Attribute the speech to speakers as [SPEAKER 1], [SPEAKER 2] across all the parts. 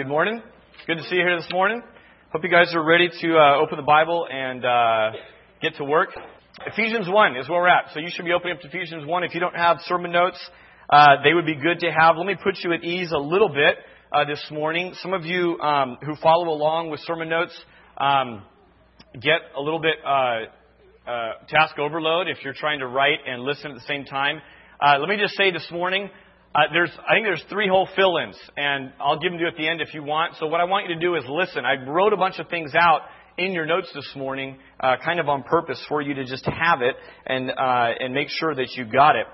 [SPEAKER 1] Good morning. Good to see you here this morning. Hope you guys are ready to uh, open the Bible and uh, get to work. Ephesians 1 is where we're at. So you should be opening up to Ephesians 1. If you don't have sermon notes, uh, they would be good to have. Let me put you at ease a little bit uh, this morning. Some of you um, who follow along with sermon notes um, get a little bit uh, uh, task overload if you're trying to write and listen at the same time. let me just say this morning, uh, there's, I think there's three whole fill-ins, and I'll give them to you at the end if you want. So what I want you to do is listen. I wrote a bunch of things out in your notes this morning, uh, kind of on purpose for you to just have it and uh, and make sure that you got it.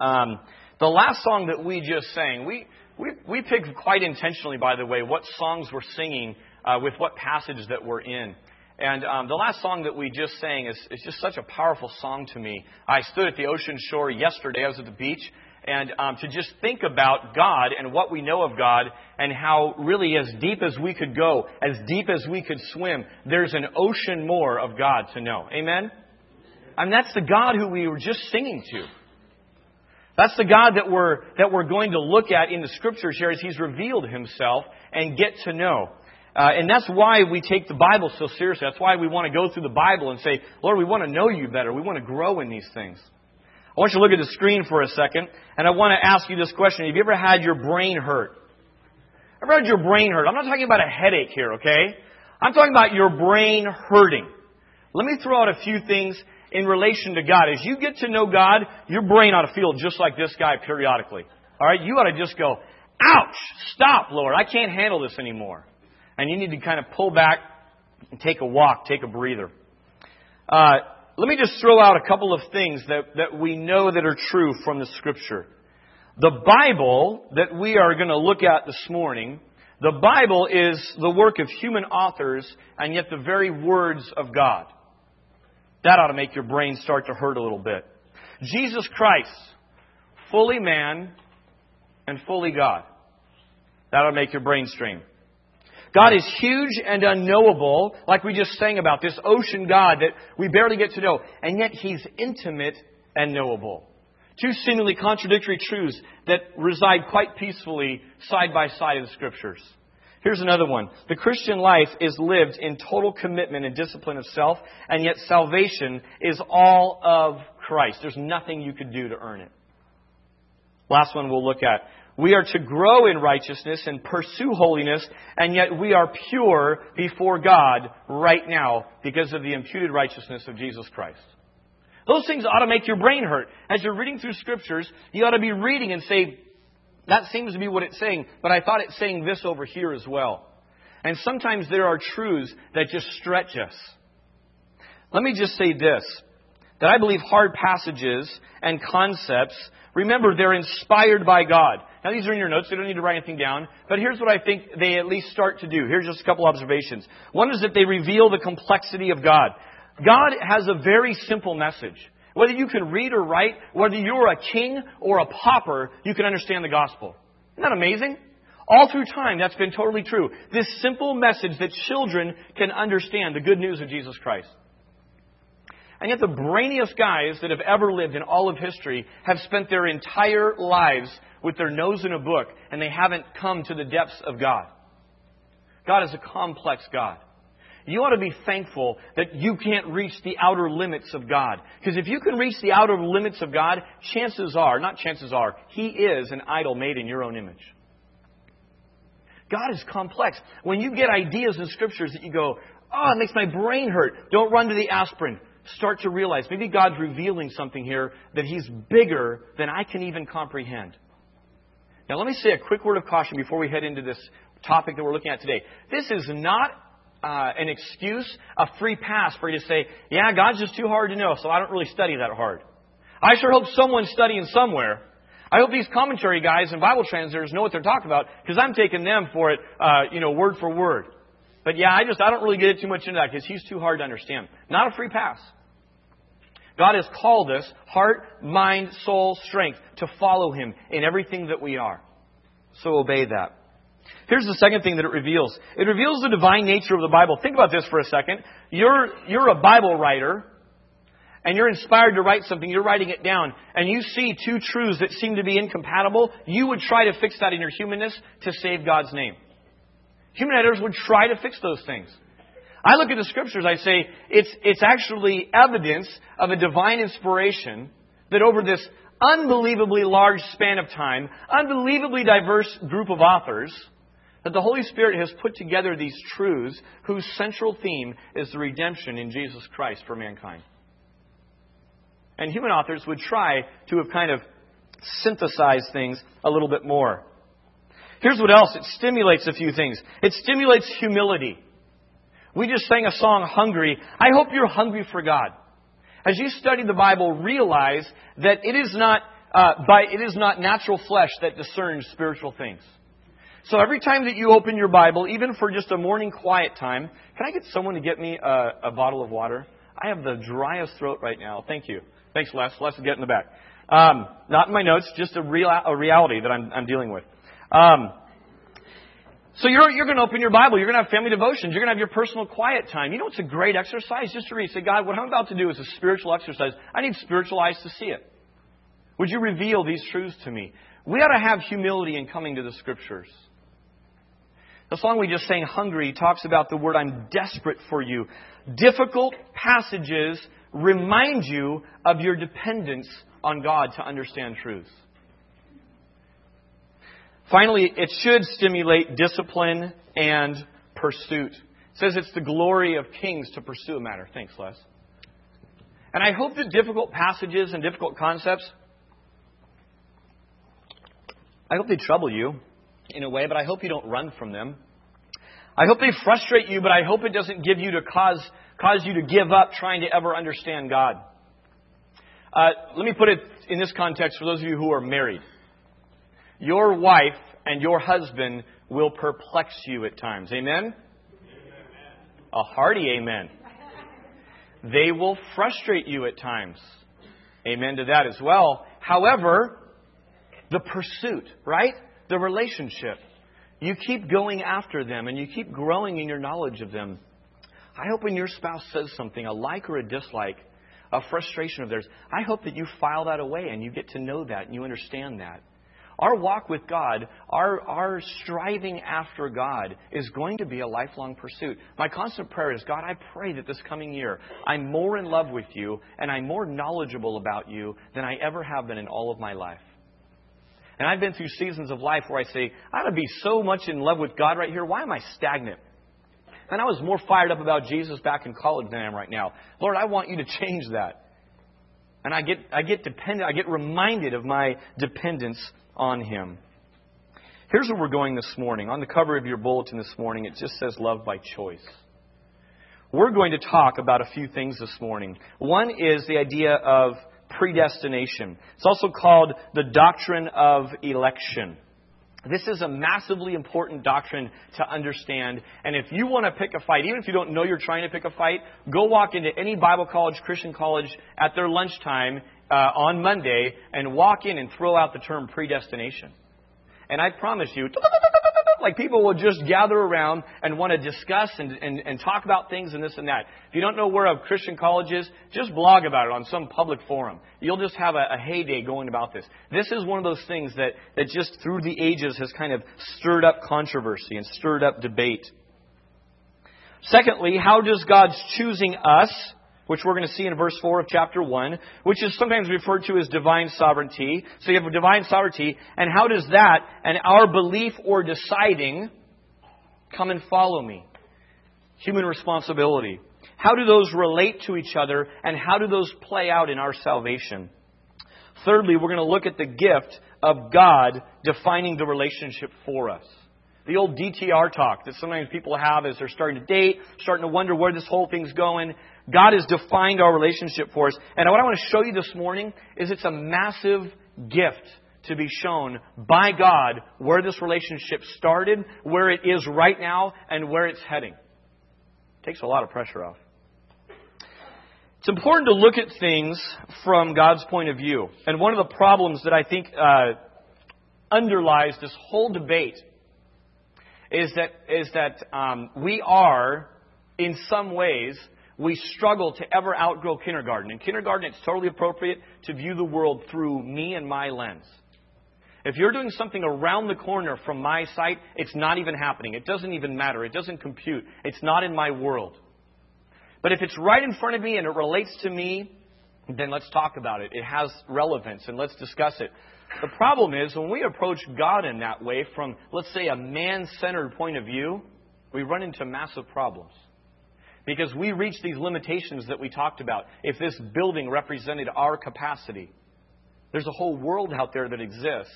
[SPEAKER 1] Um, the last song that we just sang, we we we picked quite intentionally, by the way, what songs we're singing uh, with what passage that we're in. And um, the last song that we just sang is, is just such a powerful song to me. I stood at the ocean shore yesterday. I was at the beach, and um, to just think about God and what we know of God and how really as deep as we could go, as deep as we could swim, there's an ocean more of God to know. Amen? Mean, that's the God who we were just singing to. That's the God that we're, that we're going to look at in the scriptures here as He's revealed Himself and get to know. Uh, and that's why we take the Bible so seriously. That's why we want to go through the Bible and say, Lord, we want to know you better. We want to grow in these things. I want you to look at the screen for a second, and I want to ask you this question. Have you ever had your brain hurt? Ever had your brain hurt? I'm not talking about a headache here, okay? I'm talking about your brain hurting. Let me throw out a few things in relation to God. As you get to know God, your brain ought to feel just like this guy periodically. All right? You ought to just go, ouch, stop, Lord. I can't handle this anymore. And you need to kind of pull back and take a walk, take a breather. Uh, let me just throw out a couple of things that, that we know that are true from the Scripture. The Bible that we are going to look at this morning, the Bible is the work of human authors and yet the very words of God. That ought to make your brain start to hurt a little bit. Jesus Christ, fully man and fully God. That ought to make your brain strain. God is huge and unknowable, like we just sang about, this ocean God that we barely get to know, and yet He's intimate and knowable. Two seemingly contradictory truths that reside quite peacefully side by side in the Scriptures. Here's another one. The Christian life is lived in total commitment and discipline of self, and yet salvation is all of Christ. There's nothing you could do to earn it. Last one we'll look at. We are to grow in righteousness and pursue holiness, and yet we are pure before God right now because of the imputed righteousness of Jesus Christ. Those things ought to make your brain hurt. As you're reading through scriptures, you ought to be reading and say, that seems to be what it's saying, but I thought it's saying this over here as well. And sometimes there are truths that just stretch us. Let me just say this that I believe hard passages and concepts, remember, they're inspired by God. Now, these are in your notes, you don't need to write anything down. But here's what I think they at least start to do. Here's just a couple observations. One is that they reveal the complexity of God. God has a very simple message. Whether you can read or write, whether you're a king or a pauper, you can understand the gospel. Isn't that amazing? All through time, that's been totally true. This simple message that children can understand the good news of Jesus Christ. And yet, the brainiest guys that have ever lived in all of history have spent their entire lives with their nose in a book and they haven't come to the depths of God. God is a complex God. You ought to be thankful that you can't reach the outer limits of God. Because if you can reach the outer limits of God, chances are, not chances are, He is an idol made in your own image. God is complex. When you get ideas in scriptures that you go, oh, it makes my brain hurt, don't run to the aspirin. Start to realize maybe God's revealing something here that He's bigger than I can even comprehend. Now, let me say a quick word of caution before we head into this topic that we're looking at today. This is not uh, an excuse, a free pass for you to say, yeah, God's just too hard to know, so I don't really study that hard. I sure hope someone's studying somewhere. I hope these commentary guys and Bible translators know what they're talking about because I'm taking them for it, uh, you know, word for word. But yeah, I just I don't really get too much into that because he's too hard to understand. Not a free pass. God has called us, heart, mind, soul, strength, to follow Him in everything that we are. So obey that. Here's the second thing that it reveals. It reveals the divine nature of the Bible. Think about this for a second. You're, you're a Bible writer, and you're inspired to write something, you're writing it down, and you see two truths that seem to be incompatible, you would try to fix that in your humanness to save God's name. Human editors would try to fix those things. I look at the scriptures, I say it's, it's actually evidence of a divine inspiration that over this unbelievably large span of time, unbelievably diverse group of authors, that the Holy Spirit has put together these truths whose central theme is the redemption in Jesus Christ for mankind. And human authors would try to have kind of synthesized things a little bit more. Here's what else it stimulates a few things. It stimulates humility. We just sang a song, Hungry. I hope you're hungry for God. As you study the Bible, realize that it is not, uh, by, it is not natural flesh that discerns spiritual things. So every time that you open your Bible, even for just a morning quiet time, can I get someone to get me a, a bottle of water? I have the driest throat right now. Thank you. Thanks, Les. Les, get in the back. Um, not in my notes, just a, real, a reality that I'm, I'm dealing with. Um, so you're, you're going to open your Bible. You're going to have family devotions. You're going to have your personal quiet time. You know, it's a great exercise just to read. Say, God, what I'm about to do is a spiritual exercise. I need spiritual eyes to see it. Would you reveal these truths to me? We ought to have humility in coming to the Scriptures. The song we just sang, Hungry, talks about the word I'm desperate for you. Difficult passages remind you of your dependence on God to understand truths. Finally, it should stimulate discipline and pursuit. It says it's the glory of kings to pursue a matter. Thanks, Les. And I hope that difficult passages and difficult concepts, I hope they trouble you in a way, but I hope you don't run from them. I hope they frustrate you, but I hope it doesn't give you to cause, cause you to give up trying to ever understand God. Uh, let me put it in this context for those of you who are married. Your wife and your husband will perplex you at times. Amen? A hearty amen. They will frustrate you at times. Amen to that as well. However, the pursuit, right? The relationship. You keep going after them and you keep growing in your knowledge of them. I hope when your spouse says something, a like or a dislike, a frustration of theirs, I hope that you file that away and you get to know that and you understand that. Our walk with God, our, our striving after God, is going to be a lifelong pursuit. My constant prayer is God, I pray that this coming year I'm more in love with you and I'm more knowledgeable about you than I ever have been in all of my life. And I've been through seasons of life where I say, I ought to be so much in love with God right here. Why am I stagnant? And I was more fired up about Jesus back in college than I am right now. Lord, I want you to change that. And I get, I get dependent, I get reminded of my dependence on Him. Here's where we're going this morning. On the cover of your bulletin this morning, it just says love by choice. We're going to talk about a few things this morning. One is the idea of predestination. It's also called the doctrine of election. This is a massively important doctrine to understand. And if you want to pick a fight, even if you don't know you're trying to pick a fight, go walk into any Bible college, Christian college at their lunchtime uh, on Monday and walk in and throw out the term predestination. And I promise you, like people will just gather around and want to discuss and, and, and talk about things and this and that. If you don't know where a Christian college is, just blog about it on some public forum. You'll just have a, a heyday going about this. This is one of those things that, that just through the ages has kind of stirred up controversy and stirred up debate. Secondly, how does God's choosing us which we're going to see in verse 4 of chapter 1, which is sometimes referred to as divine sovereignty. So you have a divine sovereignty, and how does that and our belief or deciding come and follow me? Human responsibility. How do those relate to each other, and how do those play out in our salvation? Thirdly, we're going to look at the gift of God defining the relationship for us. The old DTR talk that sometimes people have as they're starting to date, starting to wonder where this whole thing's going. God has defined our relationship for us. And what I want to show you this morning is it's a massive gift to be shown by God where this relationship started, where it is right now, and where it's heading. It takes a lot of pressure off. It's important to look at things from God's point of view. And one of the problems that I think uh, underlies this whole debate is that, is that um, we are, in some ways, we struggle to ever outgrow kindergarten. In kindergarten, it's totally appropriate to view the world through me and my lens. If you're doing something around the corner from my sight, it's not even happening. It doesn't even matter. It doesn't compute. It's not in my world. But if it's right in front of me and it relates to me, then let's talk about it. It has relevance and let's discuss it. The problem is when we approach God in that way from, let's say, a man centered point of view, we run into massive problems. Because we reach these limitations that we talked about. If this building represented our capacity, there's a whole world out there that exists,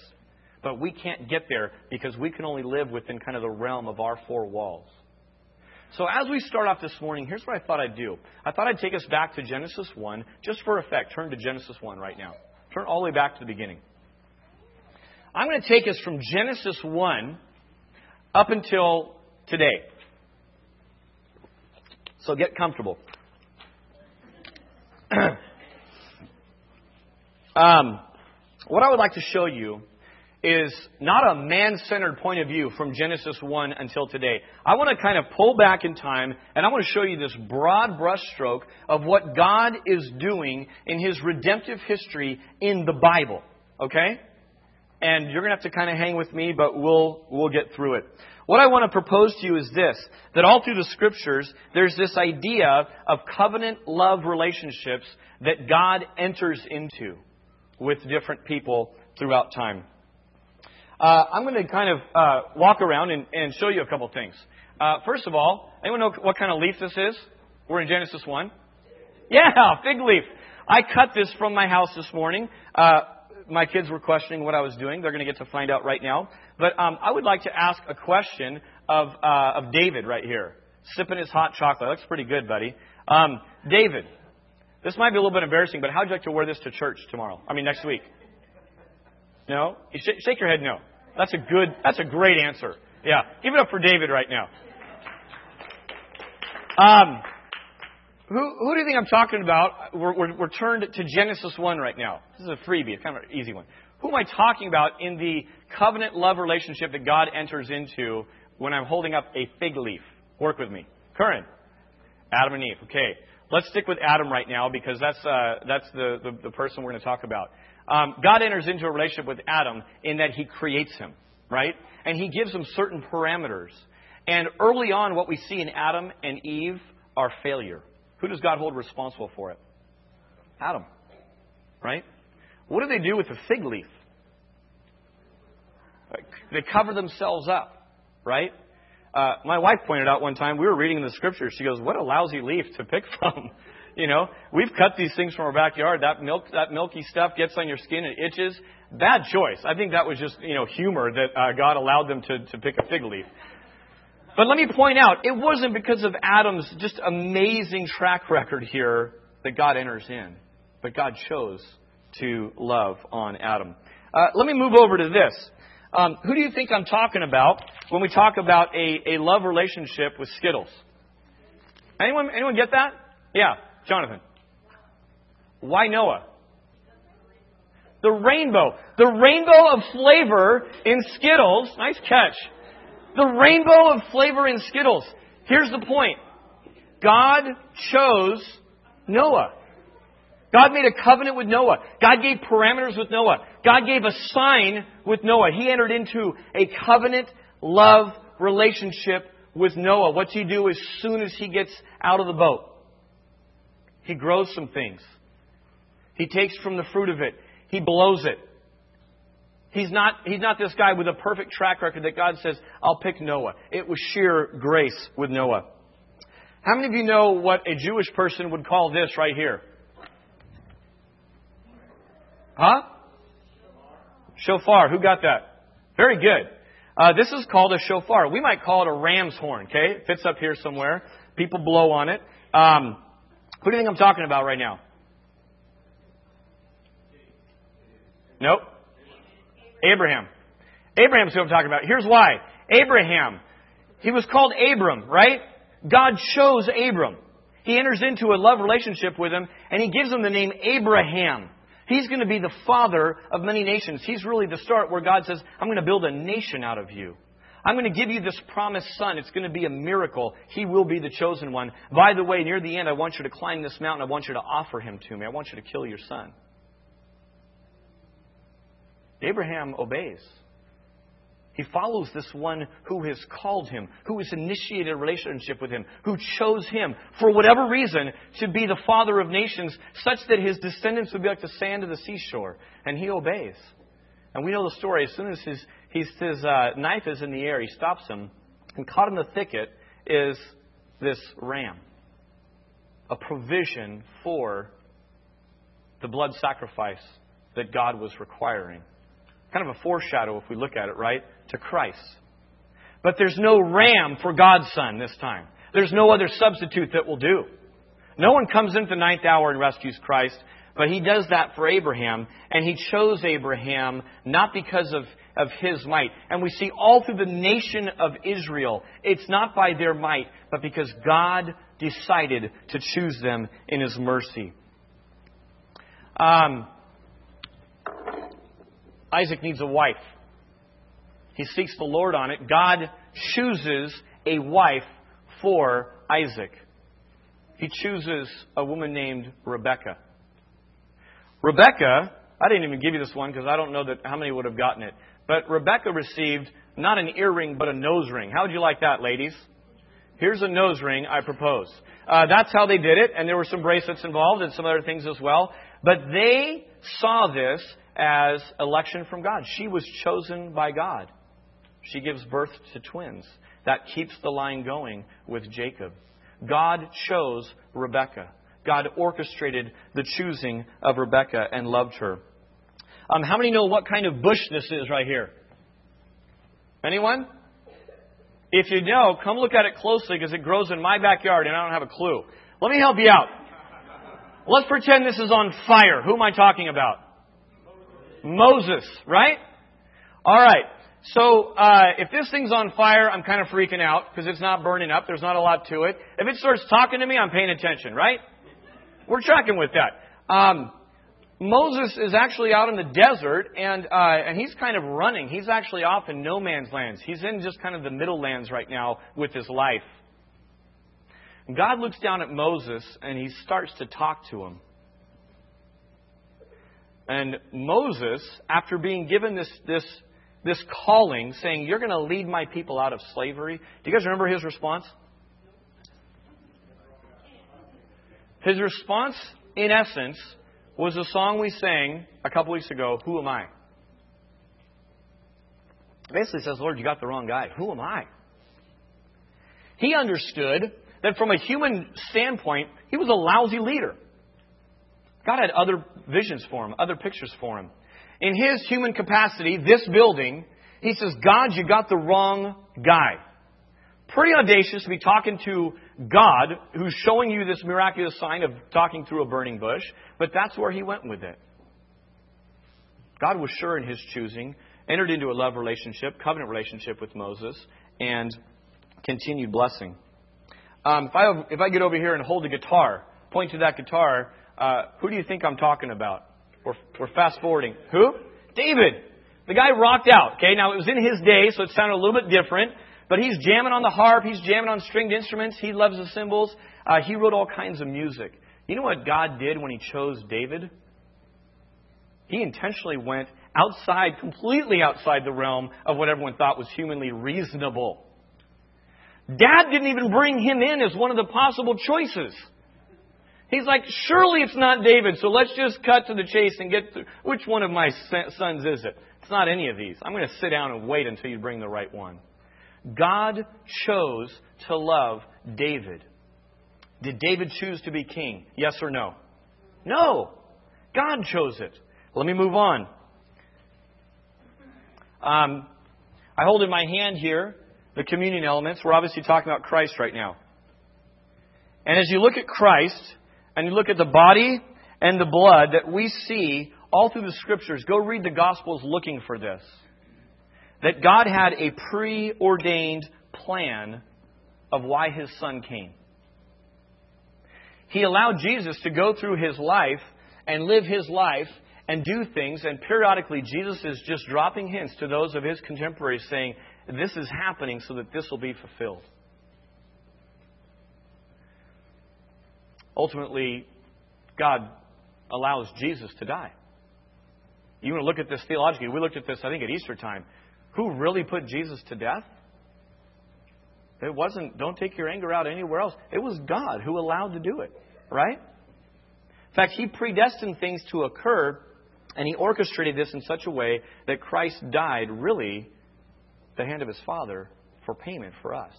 [SPEAKER 1] but we can't get there because we can only live within kind of the realm of our four walls. So as we start off this morning, here's what I thought I'd do. I thought I'd take us back to Genesis 1, just for effect. Turn to Genesis 1 right now. Turn all the way back to the beginning. I'm going to take us from Genesis 1 up until today. So get comfortable. um, what I would like to show you is not a man centered point of view from Genesis 1 until today. I want to kind of pull back in time and I want to show you this broad brushstroke of what God is doing in His redemptive history in the Bible. Okay? And you're going to have to kind of hang with me, but we'll, we'll get through it. What I want to propose to you is this that all through the scriptures, there's this idea of covenant love relationships that God enters into with different people throughout time. Uh, I'm going to kind of uh, walk around and, and, show you a couple things. Uh, first of all, anyone know what kind of leaf this is? We're in Genesis 1. Yeah, fig leaf. I cut this from my house this morning. My kids were questioning what I was doing. They're going to get to find out right now. But um, I would like to ask a question of, uh, of David right here. Sipping his hot chocolate. Looks pretty good, buddy. Um, David, this might be a little bit embarrassing, but how'd you like to wear this to church tomorrow? I mean, next week? No? You sh- shake your head no. That's a good, that's a great answer. Yeah. Give it up for David right now. Um, who, who do you think I'm talking about? We're, we're, we're turned to Genesis 1 right now. This is a freebie, kind of an easy one. Who am I talking about in the covenant love relationship that God enters into when I'm holding up a fig leaf? Work with me. Current. Adam and Eve. Okay. Let's stick with Adam right now because that's, uh, that's the, the, the, person we're going to talk about. Um, God enters into a relationship with Adam in that he creates him, right? And he gives him certain parameters. And early on, what we see in Adam and Eve are failure. Who does God hold responsible for it? Adam, right? What do they do with the fig leaf? They cover themselves up, right? Uh, my wife pointed out one time, we were reading in the scriptures, she goes, what a lousy leaf to pick from. you know, we've cut these things from our backyard. That milk, that milky stuff gets on your skin and itches. Bad choice. I think that was just, you know, humor that uh, God allowed them to, to pick a fig leaf. But let me point out, it wasn't because of Adam's just amazing track record here that God enters in. But God chose to love on Adam. Uh, let me move over to this. Um, who do you think I'm talking about when we talk about a, a love relationship with Skittles? Anyone, anyone get that? Yeah, Jonathan. Why Noah? The rainbow. The rainbow of flavor in Skittles. Nice catch. The rainbow of flavor in Skittles. Here's the point. God chose Noah. God made a covenant with Noah. God gave parameters with Noah. God gave a sign with Noah. He entered into a covenant love relationship with Noah. What's he do as soon as he gets out of the boat? He grows some things. He takes from the fruit of it. He blows it. He's not, he's not this guy with a perfect track record that God says, I'll pick Noah. It was sheer grace with Noah. How many of you know what a Jewish person would call this right here? Huh? Shofar. Who got that? Very good. Uh, this is called a shofar. We might call it a ram's horn, okay? It fits up here somewhere. People blow on it. Um, who do you think I'm talking about right now? Nope. Abraham. Abraham's who I'm talking about. Here's why. Abraham. He was called Abram, right? God chose Abram. He enters into a love relationship with him, and he gives him the name Abraham. He's going to be the father of many nations. He's really the start where God says, I'm going to build a nation out of you. I'm going to give you this promised son. It's going to be a miracle. He will be the chosen one. By the way, near the end, I want you to climb this mountain. I want you to offer him to me. I want you to kill your son. Abraham obeys. He follows this one who has called him, who has initiated a relationship with him, who chose him, for whatever reason, to be the father of nations, such that his descendants would be like the sand of the seashore. And he obeys. And we know the story. As soon as his, his, his uh, knife is in the air, he stops him, and caught in the thicket is this ram a provision for the blood sacrifice that God was requiring. Kind of a foreshadow, if we look at it, right, to Christ. But there's no ram for God's Son this time. There's no other substitute that will do. No one comes into the ninth hour and rescues Christ, but he does that for Abraham, and he chose Abraham not because of, of his might. And we see all through the nation of Israel, it's not by their might, but because God decided to choose them in his mercy. Um, Isaac needs a wife. He seeks the Lord on it. God chooses a wife for Isaac. He chooses a woman named Rebecca. Rebecca, I didn't even give you this one because I don't know that how many would have gotten it. But Rebecca received not an earring but a nose ring. How would you like that, ladies? Here's a nose ring I propose. Uh, that's how they did it, and there were some bracelets involved and some other things as well. But they saw this as election from God. She was chosen by God. She gives birth to twins. That keeps the line going with Jacob. God chose Rebekah. God orchestrated the choosing of Rebekah and loved her. Um, how many know what kind of bush this is right here? Anyone? If you know, come look at it closely because it grows in my backyard and I don't have a clue. Let me help you out. Let's pretend this is on fire. Who am I talking about? Moses, right? All right. So uh, if this thing's on fire, I'm kind of freaking out because it's not burning up. There's not a lot to it. If it starts talking to me, I'm paying attention, right? We're tracking with that. Um, Moses is actually out in the desert, and uh, and he's kind of running. He's actually off in no man's lands. He's in just kind of the middle lands right now with his life. God looks down at Moses and he starts to talk to him. And Moses, after being given this, this, this calling, saying, You're going to lead my people out of slavery, do you guys remember his response? His response, in essence, was a song we sang a couple weeks ago, Who Am I? Basically says, Lord, you got the wrong guy. Who am I? He understood that from a human standpoint, he was a lousy leader. God had other visions for him, other pictures for him. In his human capacity, this building, he says, God, you got the wrong guy. Pretty audacious to be talking to God, who's showing you this miraculous sign of talking through a burning bush, but that's where he went with it. God was sure in his choosing, entered into a love relationship, covenant relationship with Moses, and continued blessing. Um, if, I, if I get over here and hold a guitar, point to that guitar, uh, who do you think I'm talking about? We're, we're fast forwarding. Who? David. The guy rocked out. Okay, now it was in his day, so it sounded a little bit different. But he's jamming on the harp. He's jamming on stringed instruments. He loves the cymbals. Uh, he wrote all kinds of music. You know what God did when He chose David? He intentionally went outside, completely outside the realm of what everyone thought was humanly reasonable. Dad didn't even bring him in as one of the possible choices. He's like, surely it's not David, so let's just cut to the chase and get to which one of my sons is it? It's not any of these. I'm going to sit down and wait until you bring the right one. God chose to love David. Did David choose to be king? Yes or no? No. God chose it. Let me move on. Um, I hold in my hand here the communion elements. We're obviously talking about Christ right now. And as you look at Christ and you look at the body and the blood that we see all through the scriptures, go read the Gospels looking for this. That God had a preordained plan of why his son came. He allowed Jesus to go through his life and live his life and do things, and periodically Jesus is just dropping hints to those of his contemporaries saying, this is happening so that this will be fulfilled. Ultimately, God allows Jesus to die. You want to look at this theologically. We looked at this, I think, at Easter time. Who really put Jesus to death? It wasn't, don't take your anger out anywhere else. It was God who allowed to do it, right? In fact, He predestined things to occur, and He orchestrated this in such a way that Christ died, really, the hand of His Father, for payment for us.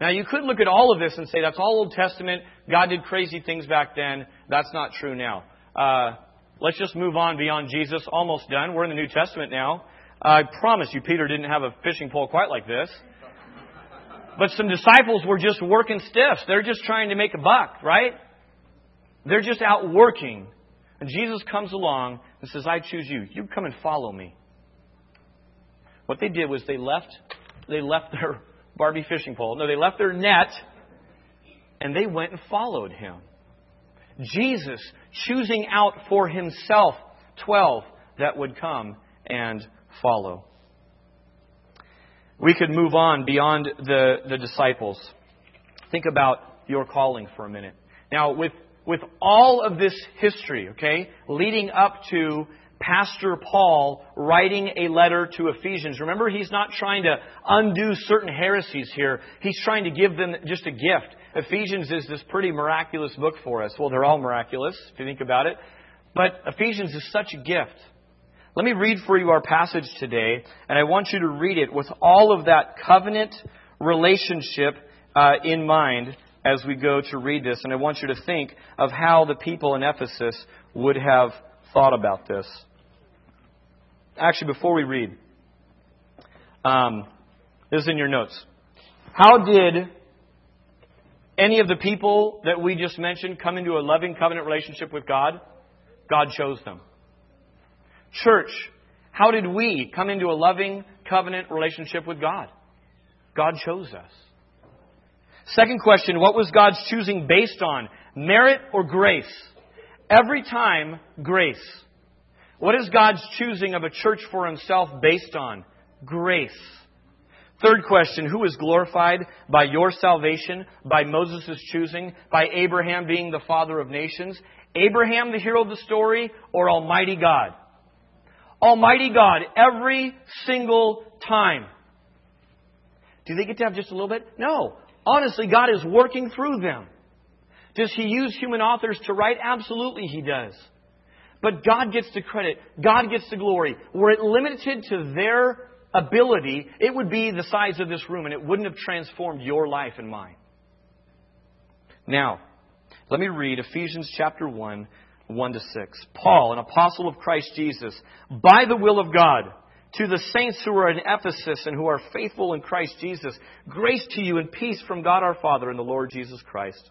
[SPEAKER 1] Now, you could look at all of this and say that's all Old Testament. God did crazy things back then. That's not true now. Uh, let's just move on beyond Jesus. Almost done. We're in the New Testament now. I promise you, Peter didn't have a fishing pole quite like this. But some disciples were just working stiffs. They're just trying to make a buck, right? They're just out working. And Jesus comes along and says, I choose you. You come and follow me. What they did was they left, they left their Barbie fishing pole. No, they left their net and they went and followed him. Jesus choosing out for himself 12 that would come and follow. We could move on beyond the, the disciples. Think about your calling for a minute. Now, with, with all of this history, okay, leading up to Pastor Paul writing a letter to Ephesians. Remember, he's not trying to undo certain heresies here. He's trying to give them just a gift. Ephesians is this pretty miraculous book for us. Well, they're all miraculous, if you think about it. But Ephesians is such a gift. Let me read for you our passage today, and I want you to read it with all of that covenant relationship uh, in mind as we go to read this. And I want you to think of how the people in Ephesus would have thought about this. Actually, before we read, um, this is in your notes. How did any of the people that we just mentioned come into a loving covenant relationship with God? God chose them. Church, how did we come into a loving covenant relationship with God? God chose us. Second question, what was God's choosing based on? Merit or grace? Every time, grace. What is God's choosing of a church for himself based on? Grace. Third question, who is glorified by your salvation, by Moses' choosing, by Abraham being the father of nations? Abraham, the hero of the story, or Almighty God? Almighty God every single time. Do they get to have just a little bit? No. Honestly, God is working through them. Does He use human authors to write? Absolutely, He does. But God gets the credit. God gets the glory. Were it limited to their ability, it would be the size of this room and it wouldn't have transformed your life and mine. Now, let me read Ephesians chapter 1, 1 to 6. Paul, an apostle of Christ Jesus, by the will of God, to the saints who are in Ephesus and who are faithful in Christ Jesus, grace to you and peace from God our Father and the Lord Jesus Christ.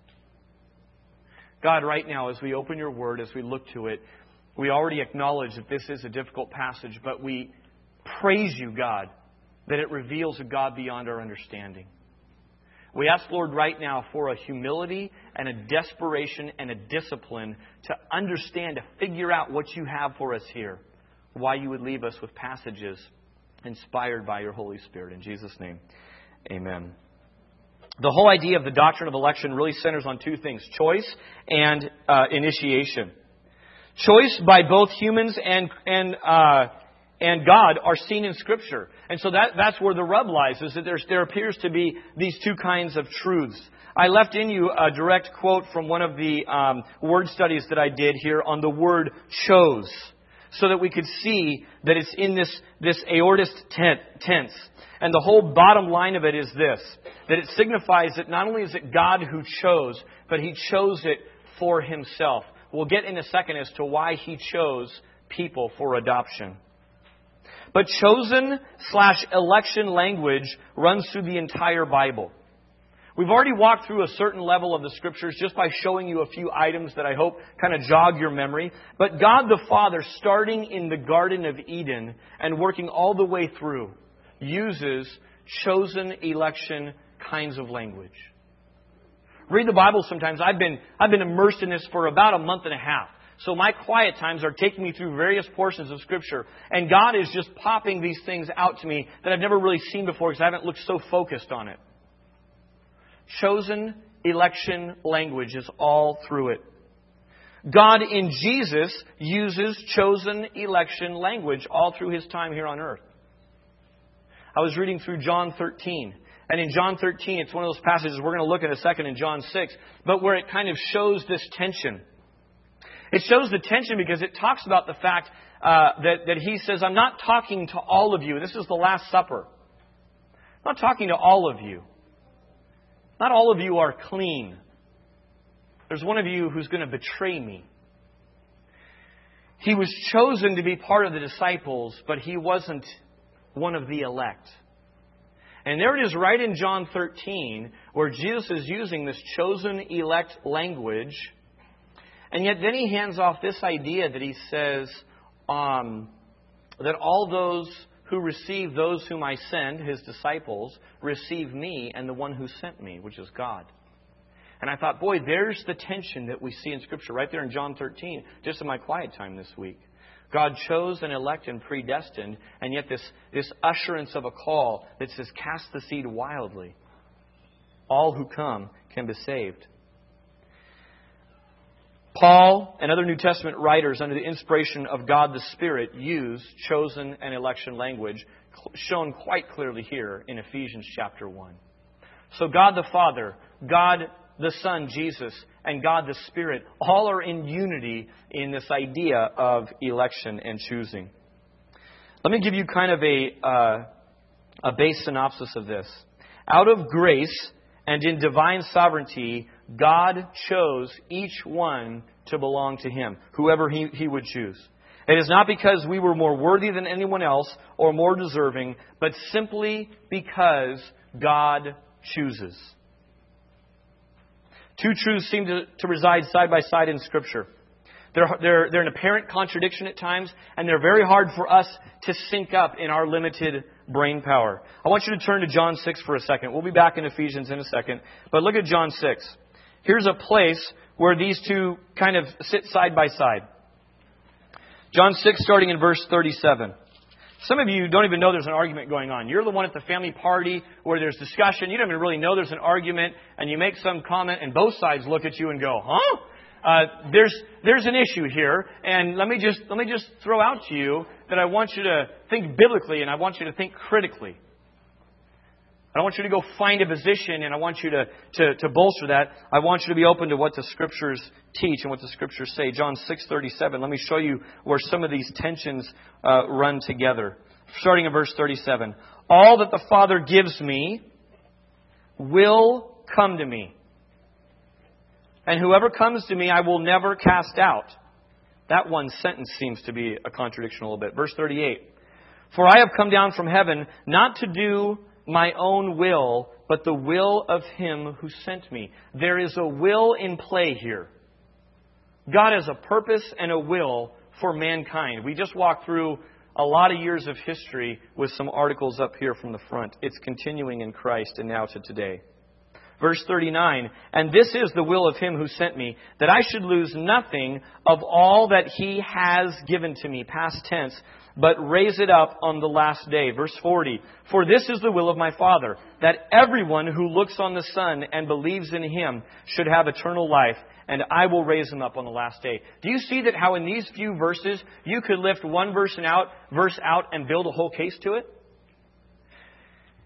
[SPEAKER 1] God, right now, as we open your word, as we look to it, we already acknowledge that this is a difficult passage, but we praise you, God, that it reveals a God beyond our understanding. We ask, Lord, right now for a humility and a desperation and a discipline to understand, to figure out what you have for us here. Why you would leave us with passages inspired by your Holy Spirit. In Jesus' name, amen. The whole idea of the doctrine of election really centers on two things choice and uh, initiation. Choice by both humans and, and, uh, and God are seen in Scripture. And so that, that's where the rub lies, is that there appears to be these two kinds of truths. I left in you a direct quote from one of the um, word studies that I did here on the word chose, so that we could see that it's in this, this aorist tense. And the whole bottom line of it is this that it signifies that not only is it God who chose, but He chose it for Himself. We'll get in a second as to why He chose people for adoption. But chosen slash election language runs through the entire Bible. We've already walked through a certain level of the scriptures just by showing you a few items that I hope kind of jog your memory. But God the Father, starting in the Garden of Eden and working all the way through, uses chosen election kinds of language. Read the Bible sometimes. I've been, I've been immersed in this for about a month and a half. So my quiet times are taking me through various portions of Scripture. And God is just popping these things out to me that I've never really seen before because I haven't looked so focused on it. Chosen election language is all through it. God in Jesus uses chosen election language all through his time here on earth. I was reading through John 13. And in John 13, it's one of those passages we're going to look at a second in John 6, but where it kind of shows this tension. It shows the tension because it talks about the fact uh, that, that he says, I'm not talking to all of you. This is the Last Supper. I'm not talking to all of you. Not all of you are clean. There's one of you who's going to betray me. He was chosen to be part of the disciples, but he wasn't one of the elect. And there it is right in John 13 where Jesus is using this chosen elect language. And yet then he hands off this idea that he says um, that all those who receive those whom I send, his disciples, receive me and the one who sent me, which is God. And I thought, boy, there's the tension that we see in Scripture right there in John 13, just in my quiet time this week. God chose and elected and predestined, and yet this, this usherance of a call that says, cast the seed wildly. All who come can be saved. Paul and other New Testament writers, under the inspiration of God the Spirit, use chosen and election language, shown quite clearly here in Ephesians chapter 1. So, God the Father, God the Son, Jesus, and God the Spirit, all are in unity in this idea of election and choosing. Let me give you kind of a, uh, a base synopsis of this. Out of grace and in divine sovereignty, God chose each one to belong to Him, whoever He, he would choose. It is not because we were more worthy than anyone else or more deserving, but simply because God chooses. Two truths seem to, to reside side by side in Scripture. They're, they're, they're an apparent contradiction at times, and they're very hard for us to sync up in our limited brain power. I want you to turn to John 6 for a second. We'll be back in Ephesians in a second. But look at John 6. Here's a place where these two kind of sit side by side. John 6, starting in verse 37. Some of you don't even know there's an argument going on. You're the one at the family party where there's discussion. You don't even really know there's an argument, and you make some comment, and both sides look at you and go, "Huh?" Uh, there's there's an issue here, and let me just let me just throw out to you that I want you to think biblically, and I want you to think critically. I don't want you to go find a position and I want you to, to, to bolster that. I want you to be open to what the scriptures teach and what the scriptures say. John 6.37. Let me show you where some of these tensions uh, run together. Starting in verse 37. All that the Father gives me will come to me. And whoever comes to me, I will never cast out. That one sentence seems to be a contradiction a little bit. Verse 38. For I have come down from heaven not to do my own will, but the will of him who sent me. There is a will in play here. God has a purpose and a will for mankind. We just walked through a lot of years of history with some articles up here from the front. It's continuing in Christ and now to today. Verse 39, and this is the will of him who sent me, that I should lose nothing of all that he has given to me, past tense, but raise it up on the last day. Verse 40, for this is the will of my Father, that everyone who looks on the Son and believes in him should have eternal life, and I will raise him up on the last day. Do you see that how in these few verses you could lift one verse out, verse out and build a whole case to it?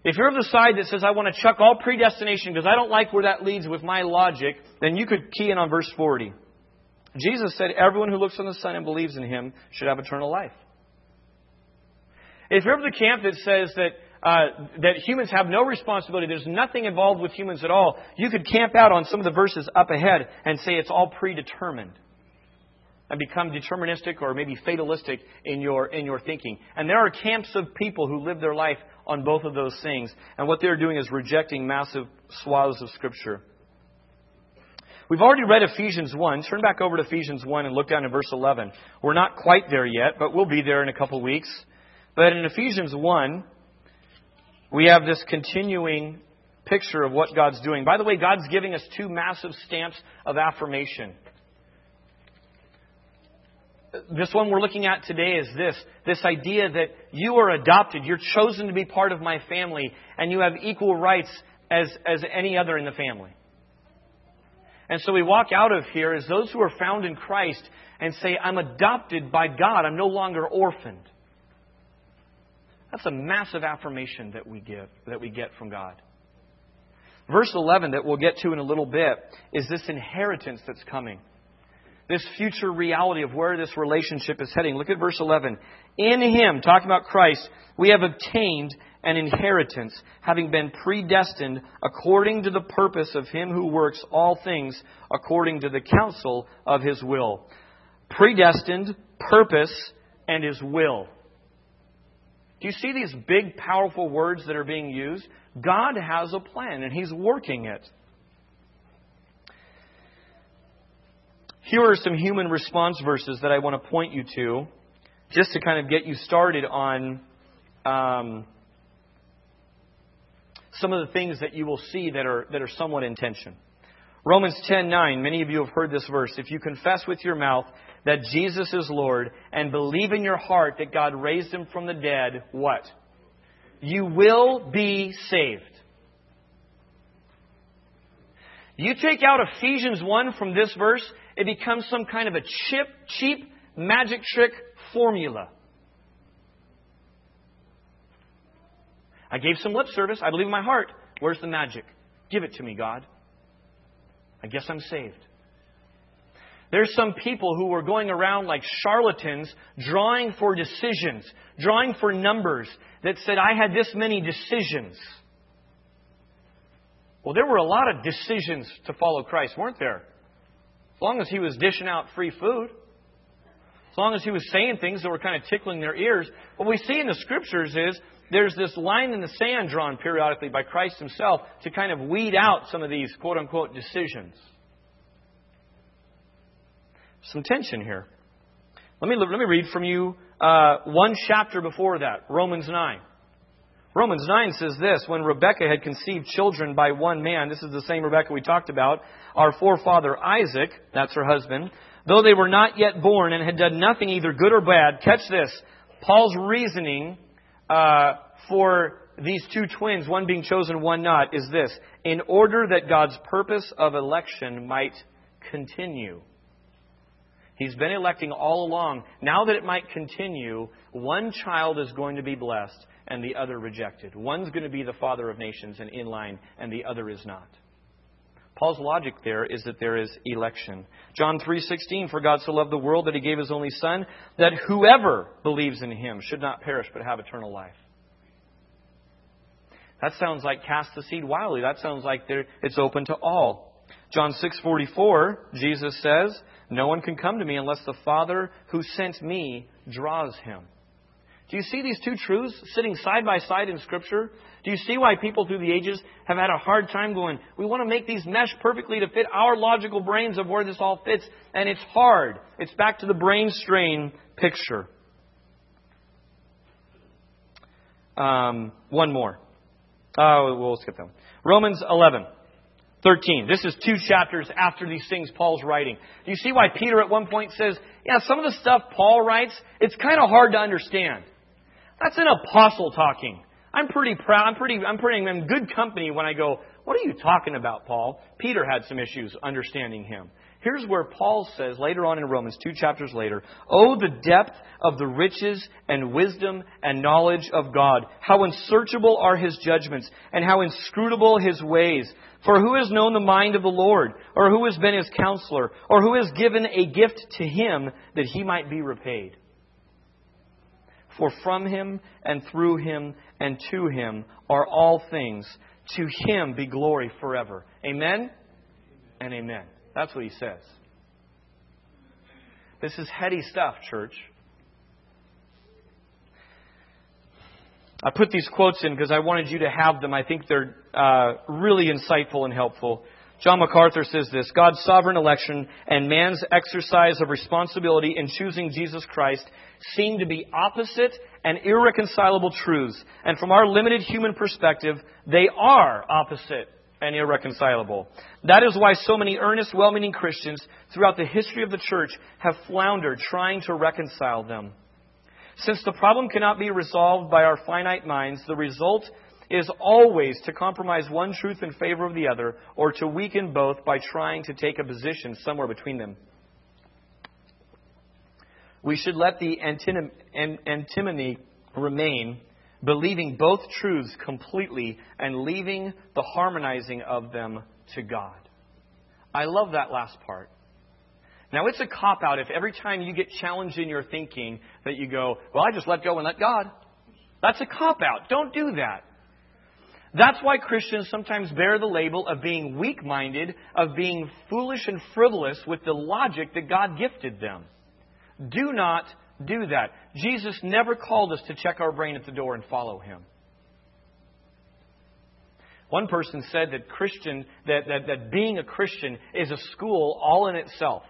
[SPEAKER 1] If you're of the side that says, I want to chuck all predestination because I don't like where that leads with my logic, then you could key in on verse 40. Jesus said, Everyone who looks on the Son and believes in him should have eternal life. If you're of the camp that says that, uh, that humans have no responsibility, there's nothing involved with humans at all, you could camp out on some of the verses up ahead and say it's all predetermined and become deterministic or maybe fatalistic in your, in your thinking. And there are camps of people who live their life on both of those things. And what they're doing is rejecting massive swaths of Scripture. We've already read Ephesians 1. Turn back over to Ephesians 1 and look down in verse 11. We're not quite there yet, but we'll be there in a couple weeks. But in Ephesians 1, we have this continuing picture of what God's doing. By the way, God's giving us two massive stamps of affirmation. This one we're looking at today is this this idea that you are adopted, you're chosen to be part of my family, and you have equal rights as, as any other in the family. And so we walk out of here as those who are found in Christ and say, I'm adopted by God, I'm no longer orphaned. That's a massive affirmation that we give, that we get from God. Verse 11, that we'll get to in a little bit, is this inheritance that's coming. This future reality of where this relationship is heading. Look at verse 11. In Him, talking about Christ, we have obtained an inheritance, having been predestined according to the purpose of Him who works all things according to the counsel of His will. Predestined, purpose, and His will. You see these big, powerful words that are being used? God has a plan, and He's working it. Here are some human response verses that I want to point you to, just to kind of get you started on um, some of the things that you will see that are, that are somewhat in tension. Romans 10:9, many of you have heard this verse. If you confess with your mouth that Jesus is Lord and believe in your heart that God raised him from the dead, what? You will be saved. You take out Ephesians 1 from this verse, it becomes some kind of a chip, cheap magic trick formula. I gave some lip service. I believe in my heart. Where's the magic? Give it to me, God. I guess I'm saved. There's some people who were going around like charlatans, drawing for decisions, drawing for numbers that said, I had this many decisions. Well, there were a lot of decisions to follow Christ, weren't there? As long as he was dishing out free food, as long as he was saying things that were kind of tickling their ears. What we see in the scriptures is there's this line in the sand drawn periodically by Christ himself to kind of weed out some of these quote unquote decisions. Some tension here. Let me, let me read from you uh, one chapter before that, Romans 9. Romans 9 says this When Rebekah had conceived children by one man, this is the same Rebekah we talked about, our forefather Isaac, that's her husband, though they were not yet born and had done nothing either good or bad, catch this, Paul's reasoning uh, for these two twins, one being chosen, one not, is this in order that God's purpose of election might continue. He's been electing all along. Now that it might continue, one child is going to be blessed and the other rejected. One's going to be the father of nations and in line, and the other is not. Paul's logic there is that there is election. John 3:16 for God so loved the world that he gave his only son that whoever believes in him should not perish but have eternal life. That sounds like cast the seed wildly. That sounds like it's open to all. John 6:44 Jesus says, "No one can come to me unless the Father who sent me draws him." Do you see these two truths sitting side by side in Scripture? Do you see why people through the ages have had a hard time going, we want to make these mesh perfectly to fit our logical brains of where this all fits, and it's hard. It's back to the brain strain picture. Um, one more. Oh, we'll skip them. Romans 11. 13. This is two chapters after these things Paul's writing. Do you see why Peter at one point says, yeah, some of the stuff Paul writes, it's kind of hard to understand. That's an apostle talking. I'm pretty proud. I'm pretty. I'm pretty in good company when I go. What are you talking about, Paul? Peter had some issues understanding him. Here's where Paul says later on in Romans, two chapters later, Oh, the depth of the riches and wisdom and knowledge of God. How unsearchable are his judgments and how inscrutable his ways. For who has known the mind of the Lord? Or who has been his counselor? Or who has given a gift to him that he might be repaid? For from him and through him and to him are all things. To him be glory forever. Amen and amen. That's what he says. This is heady stuff, church. I put these quotes in because I wanted you to have them. I think they're uh, really insightful and helpful. John MacArthur says this God's sovereign election and man's exercise of responsibility in choosing Jesus Christ seem to be opposite and irreconcilable truths. And from our limited human perspective, they are opposite and irreconcilable. That is why so many earnest, well meaning Christians throughout the history of the church have floundered trying to reconcile them. Since the problem cannot be resolved by our finite minds, the result is always to compromise one truth in favor of the other or to weaken both by trying to take a position somewhere between them. We should let the antinomy remain, believing both truths completely and leaving the harmonizing of them to God. I love that last part. Now, it's a cop out if every time you get challenged in your thinking that you go, Well, I just let go and let God. That's a cop out. Don't do that. That's why Christians sometimes bear the label of being weak minded, of being foolish and frivolous with the logic that God gifted them. Do not do that. Jesus never called us to check our brain at the door and follow him. One person said that Christian that, that, that being a Christian is a school all in itself.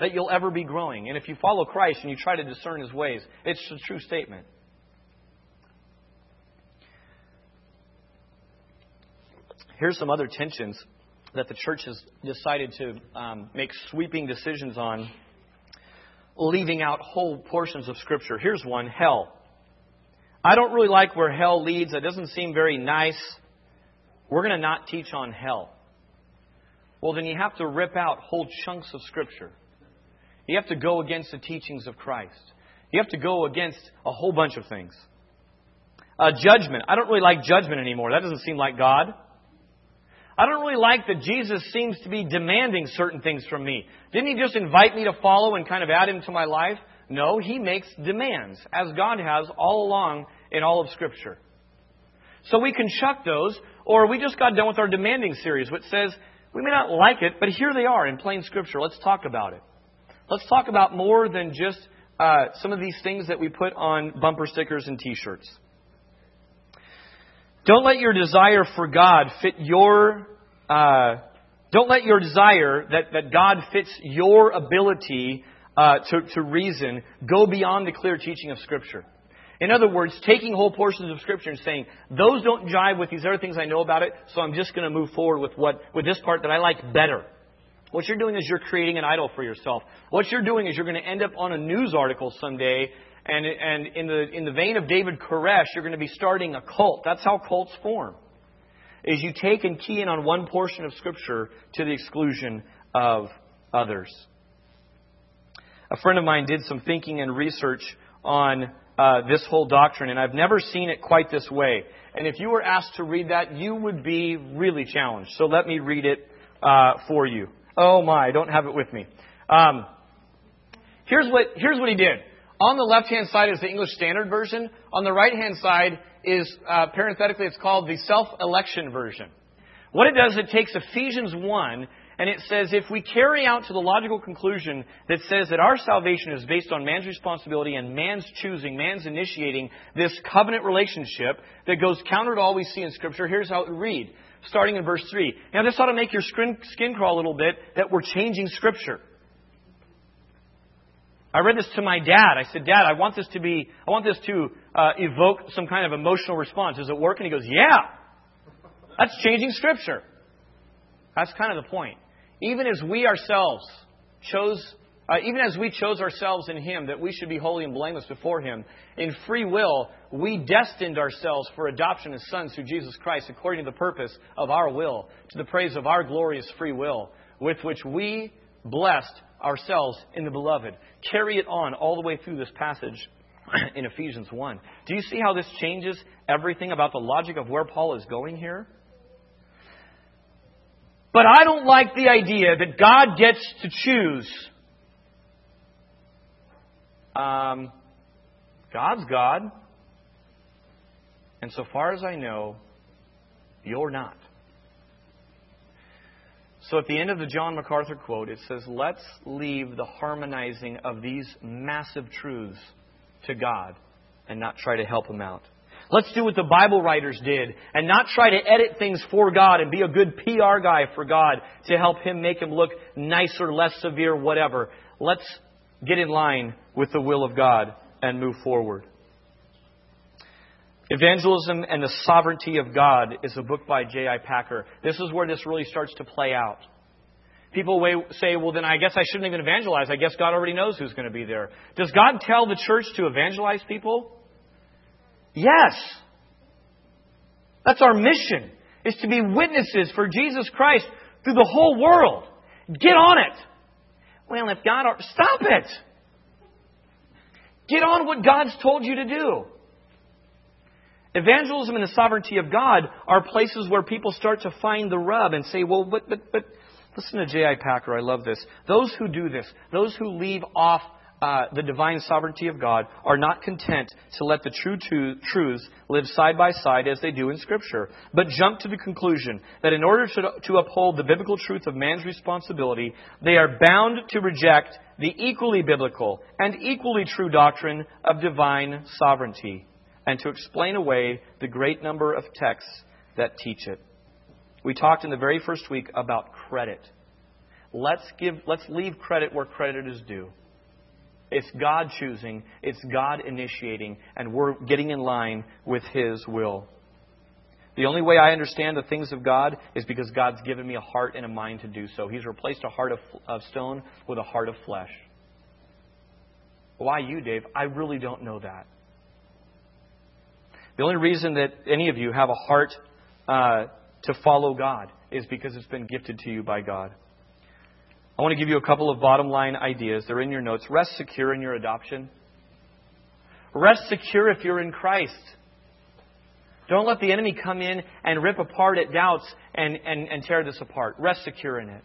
[SPEAKER 1] That you'll ever be growing. And if you follow Christ and you try to discern his ways, it's a true statement. Here's some other tensions that the church has decided to um, make sweeping decisions on, leaving out whole portions of Scripture. Here's one hell. I don't really like where hell leads. It doesn't seem very nice. We're going to not teach on hell. Well, then you have to rip out whole chunks of Scripture. You have to go against the teachings of Christ. You have to go against a whole bunch of things. Uh, judgment. I don't really like judgment anymore. That doesn't seem like God. I don't really like that Jesus seems to be demanding certain things from me. Didn't he just invite me to follow and kind of add him to my life? No, he makes demands, as God has all along in all of Scripture. So we can chuck those, or we just got done with our demanding series, which says we may not like it, but here they are in plain Scripture. Let's talk about it. Let's talk about more than just uh, some of these things that we put on bumper stickers and t shirts. Don't let your desire for God fit your. Uh, don't let your desire that, that God fits your ability uh, to, to reason go beyond the clear teaching of Scripture. In other words, taking whole portions of Scripture and saying, those don't jive with these other things I know about it, so I'm just going to move forward with, what, with this part that I like better. What you're doing is you're creating an idol for yourself. What you're doing is you're going to end up on a news article someday and, and in, the, in the vein of David Koresh, you're going to be starting a cult. That's how cults form. Is you take and key in on one portion of Scripture to the exclusion of others. A friend of mine did some thinking and research on uh, this whole doctrine, and I've never seen it quite this way. And if you were asked to read that, you would be really challenged. So let me read it uh, for you. Oh my, I don't have it with me. Um, here's what here's what he did. On the left hand side is the English Standard Version. On the right hand side is, uh, parenthetically, it's called the self election version. What it does, it takes Ephesians 1 and it says if we carry out to the logical conclusion that says that our salvation is based on man's responsibility and man's choosing, man's initiating this covenant relationship that goes counter to all we see in Scripture, here's how it read, starting in verse 3. Now, this ought to make your skin crawl a little bit that we're changing Scripture. I read this to my dad. I said, Dad, I want this to be, I want this to uh, evoke some kind of emotional response. Does it work? And he goes, Yeah. That's changing Scripture. That's kind of the point. Even as we ourselves chose, uh, even as we chose ourselves in Him that we should be holy and blameless before Him, in free will, we destined ourselves for adoption as sons through Jesus Christ according to the purpose of our will, to the praise of our glorious free will, with which we blessed ourselves in the beloved. Carry it on all the way through this passage in Ephesians 1. Do you see how this changes everything about the logic of where Paul is going here? But I don't like the idea that God gets to choose. Um, God's God. And so far as I know, you're not. So at the end of the John MacArthur quote, it says, Let's leave the harmonizing of these massive truths to God and not try to help Him out. Let's do what the Bible writers did and not try to edit things for God and be a good PR guy for God to help Him make Him look nicer, less severe, whatever. Let's get in line with the will of God and move forward. Evangelism and the Sovereignty of God is a book by J.I. Packer. This is where this really starts to play out. People say, well, then I guess I shouldn't even evangelize. I guess God already knows who's going to be there. Does God tell the church to evangelize people? Yes. That's our mission, is to be witnesses for Jesus Christ through the whole world. Get on it. Well, if God... Stop it! Get on what God's told you to do. Evangelism and the sovereignty of God are places where people start to find the rub and say, well, but, but, but, listen to J.I. Packer. I love this. Those who do this, those who leave off uh, the divine sovereignty of God are not content to let the true to, truths live side by side as they do in Scripture, but jump to the conclusion that in order to, to uphold the biblical truth of man's responsibility, they are bound to reject the equally biblical and equally true doctrine of divine sovereignty and to explain away the great number of texts that teach it. We talked in the very first week about credit. Let's give let's leave credit where credit is due. It's God choosing, it's God initiating, and we're getting in line with His will. The only way I understand the things of God is because God's given me a heart and a mind to do so. He's replaced a heart of, of stone with a heart of flesh. Why you, Dave? I really don't know that. The only reason that any of you have a heart uh, to follow God is because it's been gifted to you by God. I want to give you a couple of bottom line ideas. They're in your notes. Rest secure in your adoption. Rest secure if you're in Christ. Don't let the enemy come in and rip apart at doubts and, and, and tear this apart. Rest secure in it.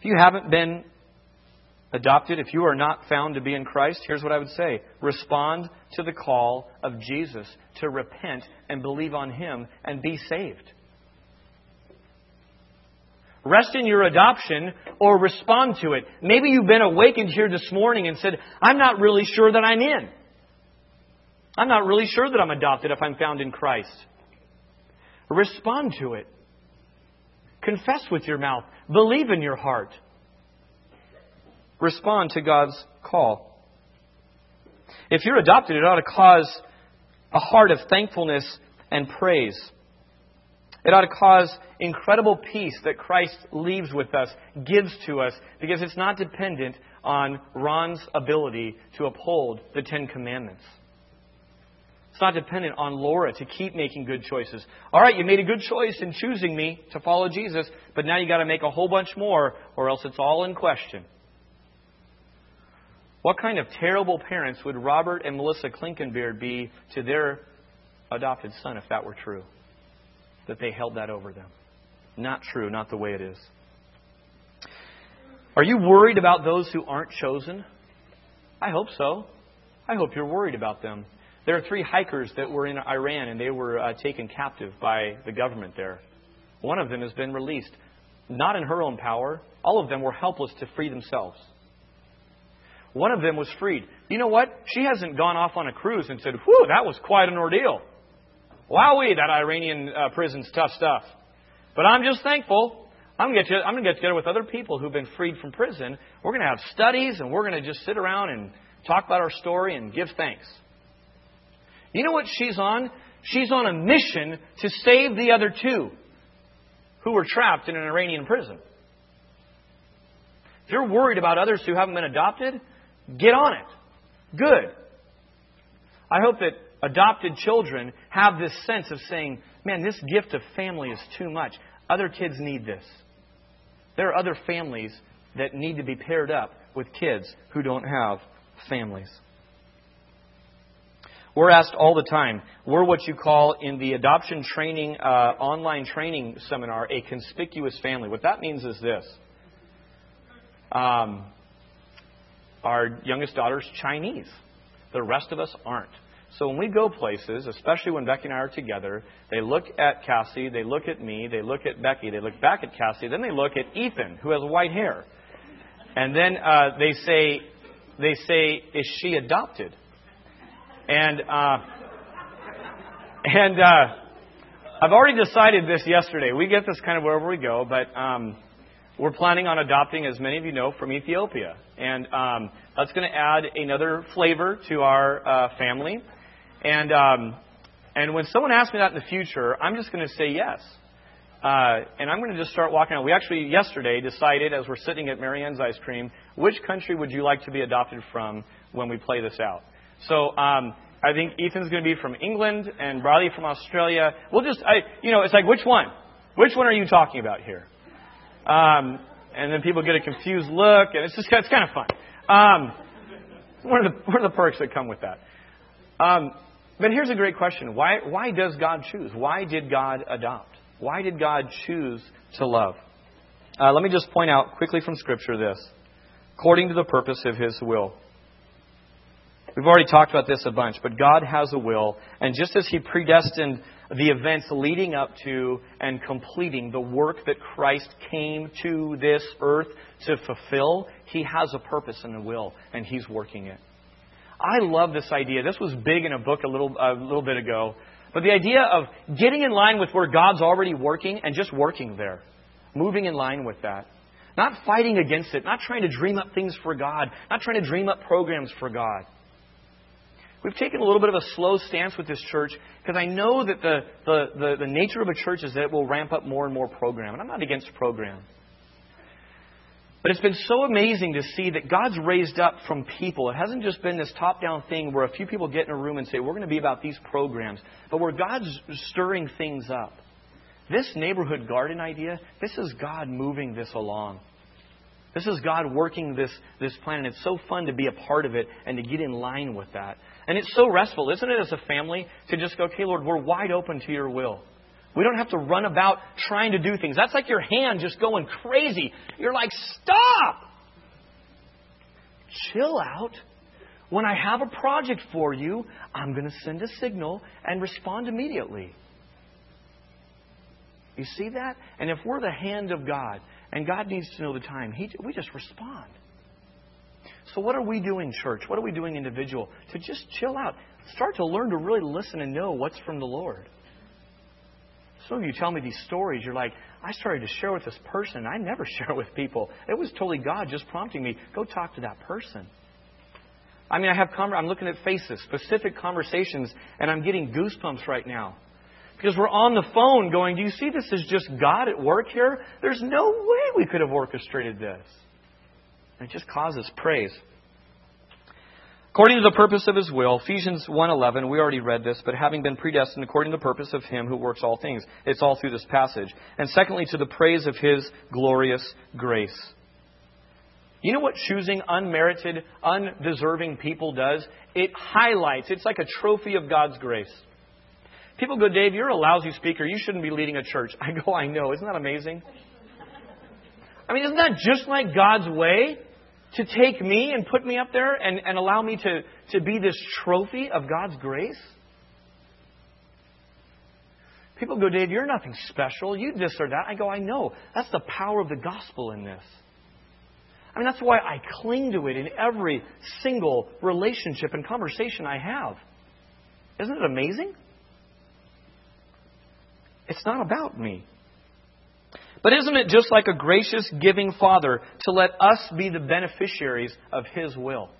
[SPEAKER 1] If you haven't been adopted, if you are not found to be in Christ, here's what I would say respond to the call of Jesus to repent and believe on Him and be saved. Rest in your adoption or respond to it. Maybe you've been awakened here this morning and said, I'm not really sure that I'm in. I'm not really sure that I'm adopted if I'm found in Christ. Respond to it. Confess with your mouth. Believe in your heart respond to God's call. If you're adopted, it ought to cause a heart of thankfulness and praise. It ought to cause incredible peace that Christ leaves with us, gives to us, because it's not dependent on Ron's ability to uphold the Ten Commandments. It's not dependent on Laura to keep making good choices. All right, you made a good choice in choosing me to follow Jesus, but now you got to make a whole bunch more, or else it's all in question. What kind of terrible parents would Robert and Melissa Klinkenbeard be to their adopted son if that were true? That they held that over them. Not true, not the way it is. Are you worried about those who aren't chosen? I hope so. I hope you're worried about them. There are three hikers that were in Iran and they were uh, taken captive by the government there. One of them has been released, not in her own power. All of them were helpless to free themselves. One of them was freed. You know what? She hasn't gone off on a cruise and said, whew, that was quite an ordeal. Wowee, that Iranian uh, prison's tough stuff. But I'm just thankful. I'm going, to get, together with other people who've been freed from prison. We're going to have studies and we're going to just sit around and talk about our story and give thanks. You know what she's on? She's on a mission to save the other two who were trapped in an Iranian prison. If you're worried about others who haven't been adopted, Get on it. Good. I hope that adopted children have this sense of saying, man, this gift of family is too much. Other kids need this. There are other families that need to be paired up with kids who don't have families. We're asked all the time, we're what you call in the adoption training, uh, online training seminar, a conspicuous family. What that means is this. Um, our youngest daughter's Chinese. The rest of us aren't. So when we go places, especially when Becky and I are together, they look at Cassie, they look at me, they look at Becky, they look back at Cassie, then they look at Ethan, who has white hair. And then uh, they say, they say, is she adopted? And, uh, and, uh, I've already decided this yesterday. We get this kind of wherever we go, but, um, we're planning on adopting, as many of you know, from Ethiopia. And, um, that's going to add another flavor to our, uh, family. And, um, and when someone asks me that in the future, I'm just going to say yes. Uh, and I'm going to just start walking out. We actually yesterday decided, as we're sitting at Marianne's Ice Cream, which country would you like to be adopted from when we play this out? So um, I think Ethan's going to be from England and Bradley from Australia. We'll just, I, you know, it's like which one? Which one are you talking about here? Um, and then people get a confused look, and it's just it's kind of fun. Um, one of the one of the perks that come with that. Um, but here's a great question: Why why does God choose? Why did God adopt? Why did God choose to love? Uh, let me just point out quickly from Scripture this according to the purpose of His will. We've already talked about this a bunch, but God has a will, and just as He predestined the events leading up to and completing the work that Christ came to this earth to fulfill, He has a purpose and a will, and He's working it. I love this idea. This was big in a book a little, a little bit ago but the idea of getting in line with where God's already working and just working there, moving in line with that. Not fighting against it, not trying to dream up things for God, not trying to dream up programs for God. We've taken a little bit of a slow stance with this church because I know that the, the, the, the, nature of a church is that it will ramp up more and more program. And I'm not against program. But it's been so amazing to see that God's raised up from people. It hasn't just been this top down thing where a few people get in a room and say, we're going to be about these programs, but where God's stirring things up. This neighborhood garden idea, this is God moving this along. This is God working this, this plan, and it's so fun to be a part of it and to get in line with that. And it's so restful, isn't it, as a family, to just go, okay, Lord, we're wide open to your will. We don't have to run about trying to do things. That's like your hand just going crazy. You're like, stop! Chill out. When I have a project for you, I'm going to send a signal and respond immediately. You see that? And if we're the hand of God, and God needs to know the time, he, we just respond. So, what are we doing, church? What are we doing, individual? To just chill out. Start to learn to really listen and know what's from the Lord. Some of you tell me these stories. You're like, I started to share with this person. I never share with people. It was totally God just prompting me, go talk to that person. I mean, I have com- I'm looking at faces, specific conversations, and I'm getting goosebumps right now. Because we're on the phone going, Do you see this is just God at work here? There's no way we could have orchestrated this. It just causes praise. According to the purpose of his will, Ephesians 1:11, we already read this, but having been predestined according to the purpose of him who works all things. It's all through this passage. And secondly, to the praise of his glorious grace. You know what choosing unmerited, undeserving people does? It highlights, it's like a trophy of God's grace. People go, Dave, you're a lousy speaker. You shouldn't be leading a church. I go, I know. Isn't that amazing? I mean, isn't that just like God's way? To take me and put me up there and, and allow me to, to be this trophy of God's grace? People go, Dave, you're nothing special. You this or that. I go, I know. That's the power of the gospel in this. I mean, that's why I cling to it in every single relationship and conversation I have. Isn't it amazing? It's not about me. But isn't it just like a gracious, giving Father to let us be the beneficiaries of His will?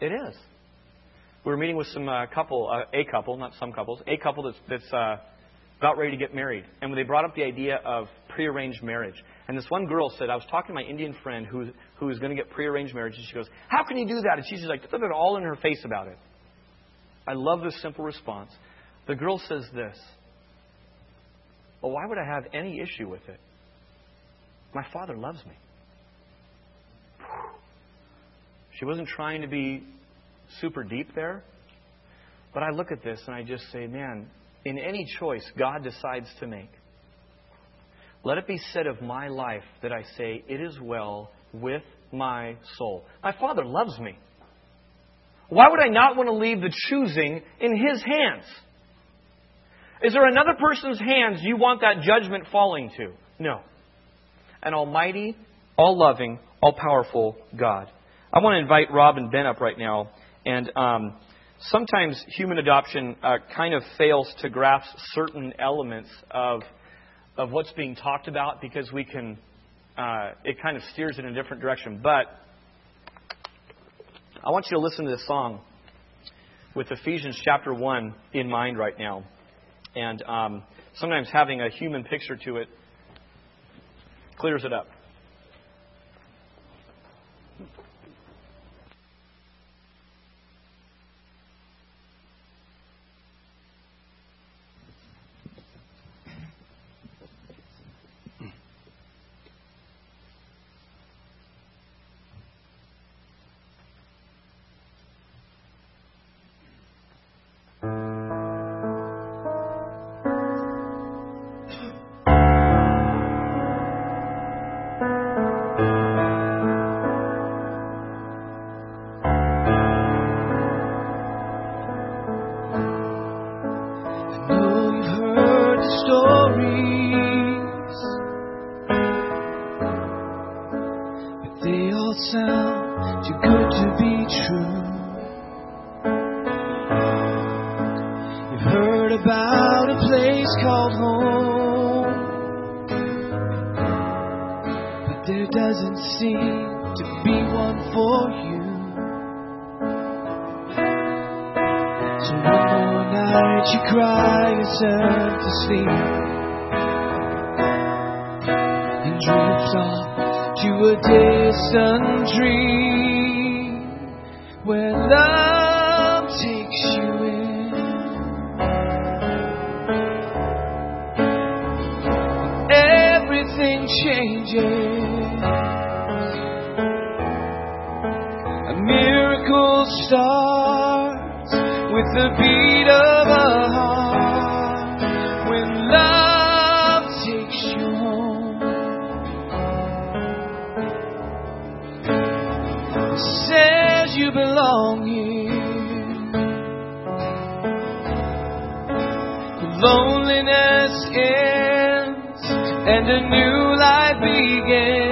[SPEAKER 1] It is. We were meeting with some uh, couple, uh, a couple, not some couples, a couple that's, that's uh, about ready to get married. And when they brought up the idea of prearranged marriage, and this one girl said, I was talking to my Indian friend who, who is going to get prearranged marriage, and she goes, How can you do that? And she's just like, put it all in her face about it. I love this simple response. The girl says this well, why would I have any issue with it? My Father loves me. She wasn't trying to be super deep there. But I look at this and I just say, man, in any choice God decides to make, let it be said of my life that I say, it is well with my soul. My Father loves me. Why would I not want to leave the choosing in His hands? Is there another person's hands you want that judgment falling to? No. An almighty, all loving, all powerful God. I want to invite Rob and Ben up right now. And um,
[SPEAKER 2] sometimes human adoption uh, kind of fails to grasp certain elements of of what's being talked about because we can uh, it kind of steers in a different direction. But I want you to listen to this song with Ephesians chapter one in mind right now, and um, sometimes having a human picture to it clears it up. the beat of a heart when love takes you home. Says you belong here. Loneliness ends and a new life begins.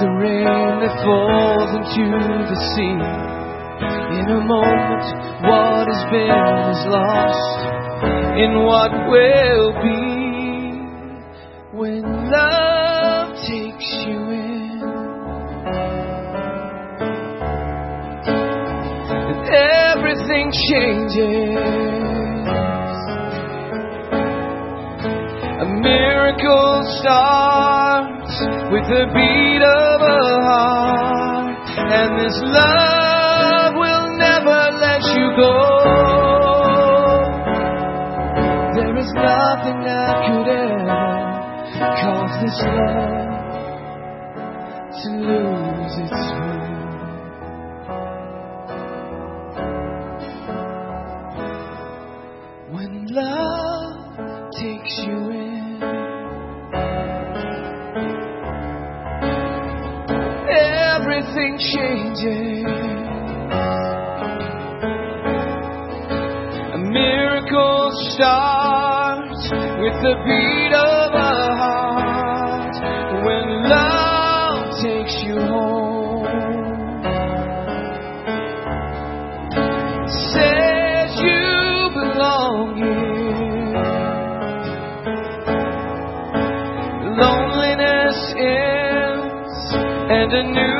[SPEAKER 2] the rain that falls into the sea, in a moment, what has been is lost in what will be when love takes you in. everything changes. A miracle starts with the beat of a heart, and this love will never let you go. There is nothing that could ever cause this love to lose its hold. Changes. A miracle starts with the beat of a heart when love takes you home. Says you belong here. Loneliness ends and a new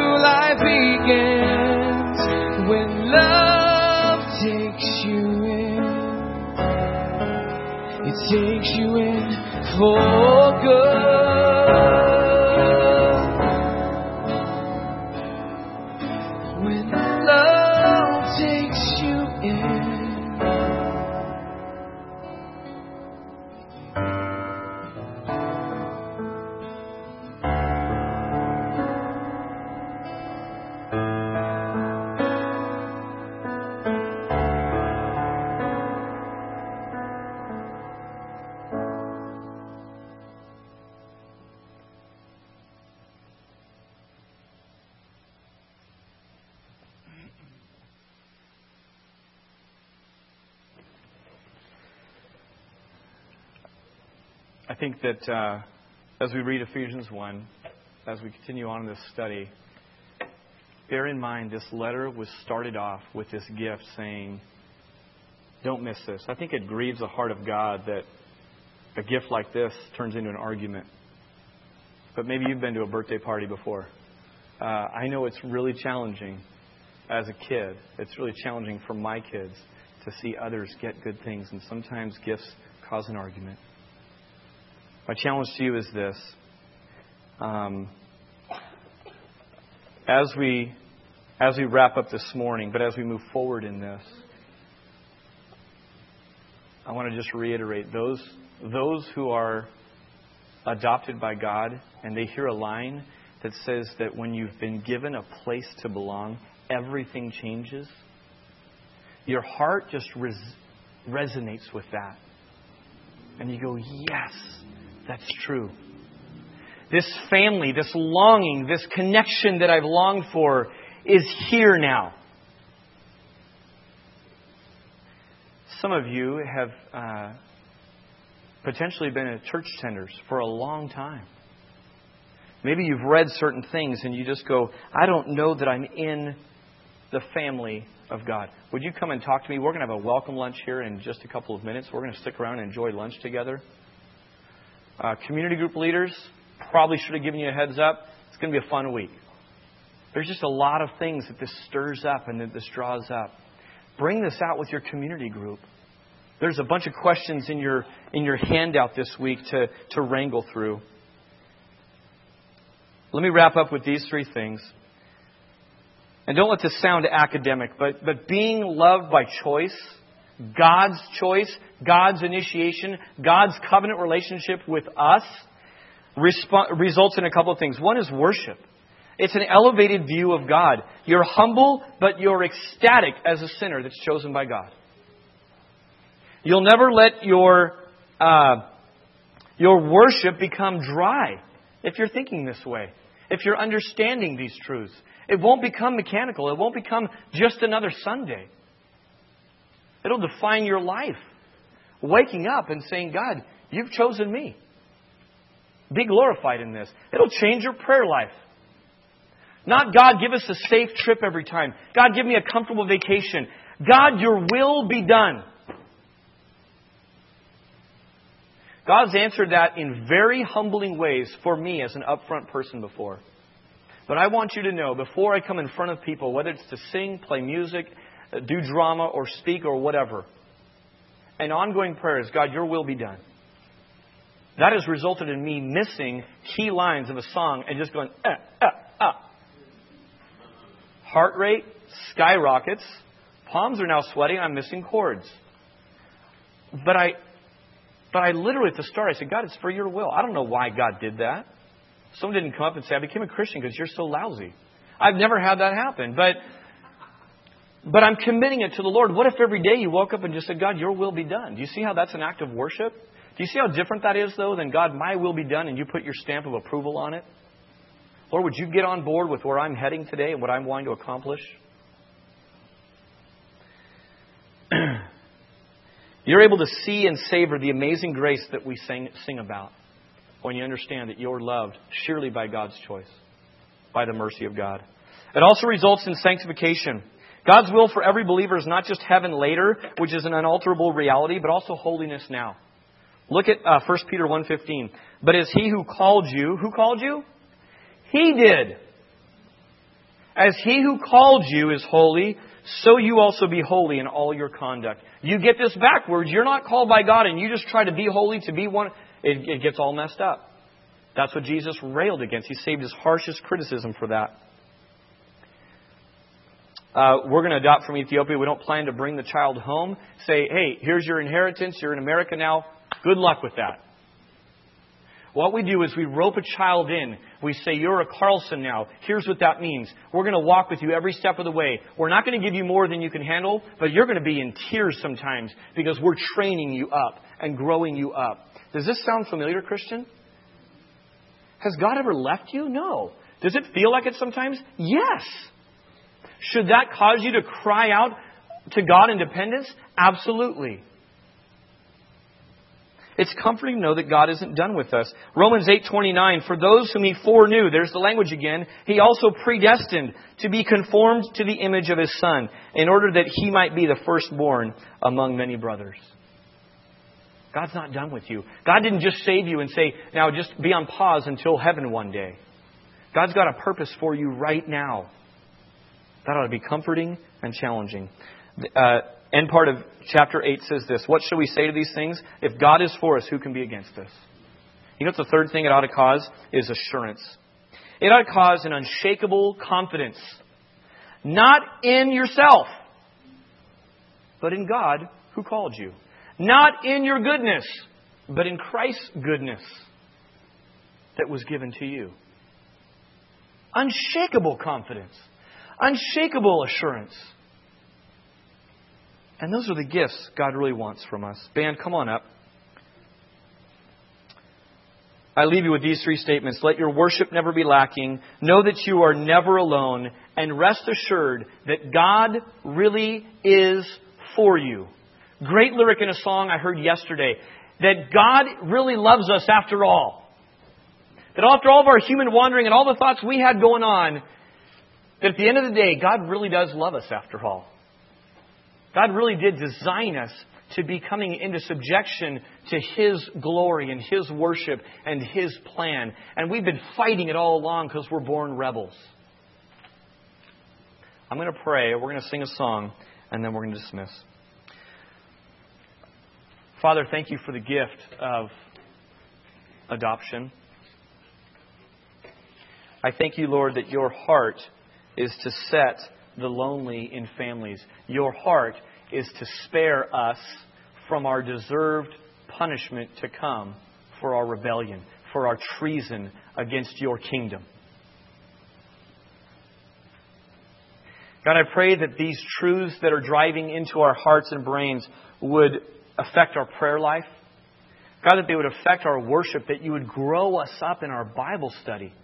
[SPEAKER 2] in
[SPEAKER 1] think that uh, as we read Ephesians 1, as we continue on in this study, bear in mind this letter was started off with this gift saying, Don't miss this. I think it grieves the heart of God that a gift like this turns into an argument. But maybe you've been to a birthday party before. Uh, I know it's really challenging as a kid. It's really challenging for my kids to see others get good things, and sometimes gifts cause an argument. My challenge to you is this. Um, as we as we wrap up this morning, but as we move forward in this, I want to just reiterate those those who are adopted by God and they hear a line that says that when you've been given a place to belong, everything changes. Your heart just res- resonates with that. And you go, yes, that's true. This family, this longing, this connection that I've longed for is here now. Some of you have uh, potentially been at church tenders for a long time. Maybe you've read certain things and you just go, I don't know that I'm in the family of God. Would you come and talk to me? We're going to have a welcome lunch here in just a couple of minutes. We're going to stick around and enjoy lunch together. Uh, community group leaders probably should have given you a heads up. It's going to be a fun week. There's just a lot of things that this stirs up and that this draws up. Bring this out with your community group. There's a bunch of questions in your in your handout this week to, to wrangle through. Let me wrap up with these three things. And don't let this sound academic, but, but being loved by choice, God's choice, God's initiation, God's covenant relationship with us resp- results in a couple of things. One is worship. It's an elevated view of God. You're humble, but you're ecstatic as a sinner that's chosen by God. You'll never let your, uh, your worship become dry if you're thinking this way, if you're understanding these truths. It won't become mechanical. It won't become just another Sunday. It'll define your life. Waking up and saying, God, you've chosen me. Be glorified in this. It'll change your prayer life. Not God, give us a safe trip every time. God, give me a comfortable vacation. God, your will be done. God's answered that in very humbling ways for me as an upfront person before. But I want you to know before I come in front of people, whether it's to sing, play music, do drama, or speak, or whatever, an ongoing prayer is God, your will be done. That has resulted in me missing key lines of a song and just going, eh, eh, ah. Heart rate skyrockets. Palms are now sweating. I'm missing chords. But I, but I literally at the start, I said, God, it's for your will. I don't know why God did that. Someone didn't come up and say, I became a Christian because you're so lousy. I've never had that happen. But but I'm committing it to the Lord. What if every day you woke up and just said, God, your will be done? Do you see how that's an act of worship? Do you see how different that is, though, than God, my will be done, and you put your stamp of approval on it? Lord, would you get on board with where I'm heading today and what I'm wanting to accomplish? You're able to see and savor the amazing grace that we sing, sing about when you understand that you're loved surely by God's choice, by the mercy of God. It also results in sanctification. God's will for every believer is not just heaven later, which is an unalterable reality, but also holiness now. Look at uh, 1 Peter 1.15. But as he who called you, who called you? He did. As he who called you is holy, so you also be holy in all your conduct. You get this backwards. You're not called by God and you just try to be holy to be one it, it gets all messed up. That's what Jesus railed against. He saved his harshest criticism for that. Uh, we're going to adopt from Ethiopia. We don't plan to bring the child home. Say, hey, here's your inheritance. You're in America now. Good luck with that. What we do is we rope a child in. We say, You're a Carlson now. Here's what that means. We're going to walk with you every step of the way. We're not going to give you more than you can handle, but you're going to be in tears sometimes because we're training you up and growing you up. Does this sound familiar, Christian? Has God ever left you? No. Does it feel like it sometimes? Yes. Should that cause you to cry out to God in dependence? Absolutely. It's comforting to know that God isn't done with us. Romans 8:29 For those whom he foreknew, there's the language again, he also predestined to be conformed to the image of his son, in order that he might be the firstborn among many brothers. God's not done with you. God didn't just save you and say, "Now just be on pause until heaven one day." God's got a purpose for you right now. That ought to be comforting and challenging. Uh, end part of chapter 8 says this What shall we say to these things? If God is for us, who can be against us? You know what the third thing it ought to cause is assurance. It ought to cause an unshakable confidence. Not in yourself, but in God who called you. Not in your goodness, but in Christ's goodness that was given to you. Unshakable confidence. Unshakable assurance. And those are the gifts God really wants from us. Band, come on up. I leave you with these three statements. Let your worship never be lacking. Know that you are never alone. And rest assured that God really is for you. Great lyric in a song I heard yesterday. That God really loves us after all. That after all of our human wandering and all the thoughts we had going on, that at the end of the day, God really does love us after all. God really did design us to be coming into subjection to His glory and His worship and His plan. And we've been fighting it all along because we're born rebels. I'm going to pray, we're going to sing a song, and then we're going to dismiss. Father, thank you for the gift of adoption. I thank you, Lord, that your heart is to set the lonely in families. Your heart is to spare us from our deserved punishment to come for our rebellion, for our treason against your kingdom. God, I pray that these truths that are driving into our hearts and brains would affect our prayer life. God, that they would affect our worship, that you would grow us up in our Bible study.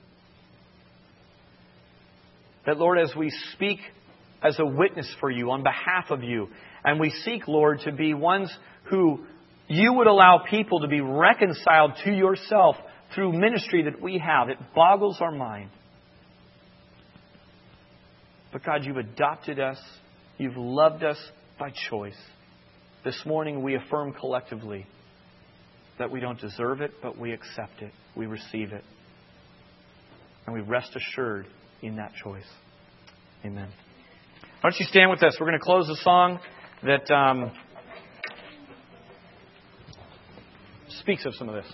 [SPEAKER 1] That, Lord, as we speak as a witness for you, on behalf of you, and we seek, Lord, to be ones who you would allow people to be reconciled to yourself through ministry that we have. It boggles our mind. But God, you've adopted us. You've loved us by choice. This morning we affirm collectively that we don't deserve it, but we accept it. We receive it. And we rest assured in that choice. Amen. Why don't you stand with us? We're going to close the song that um, speaks of some of this.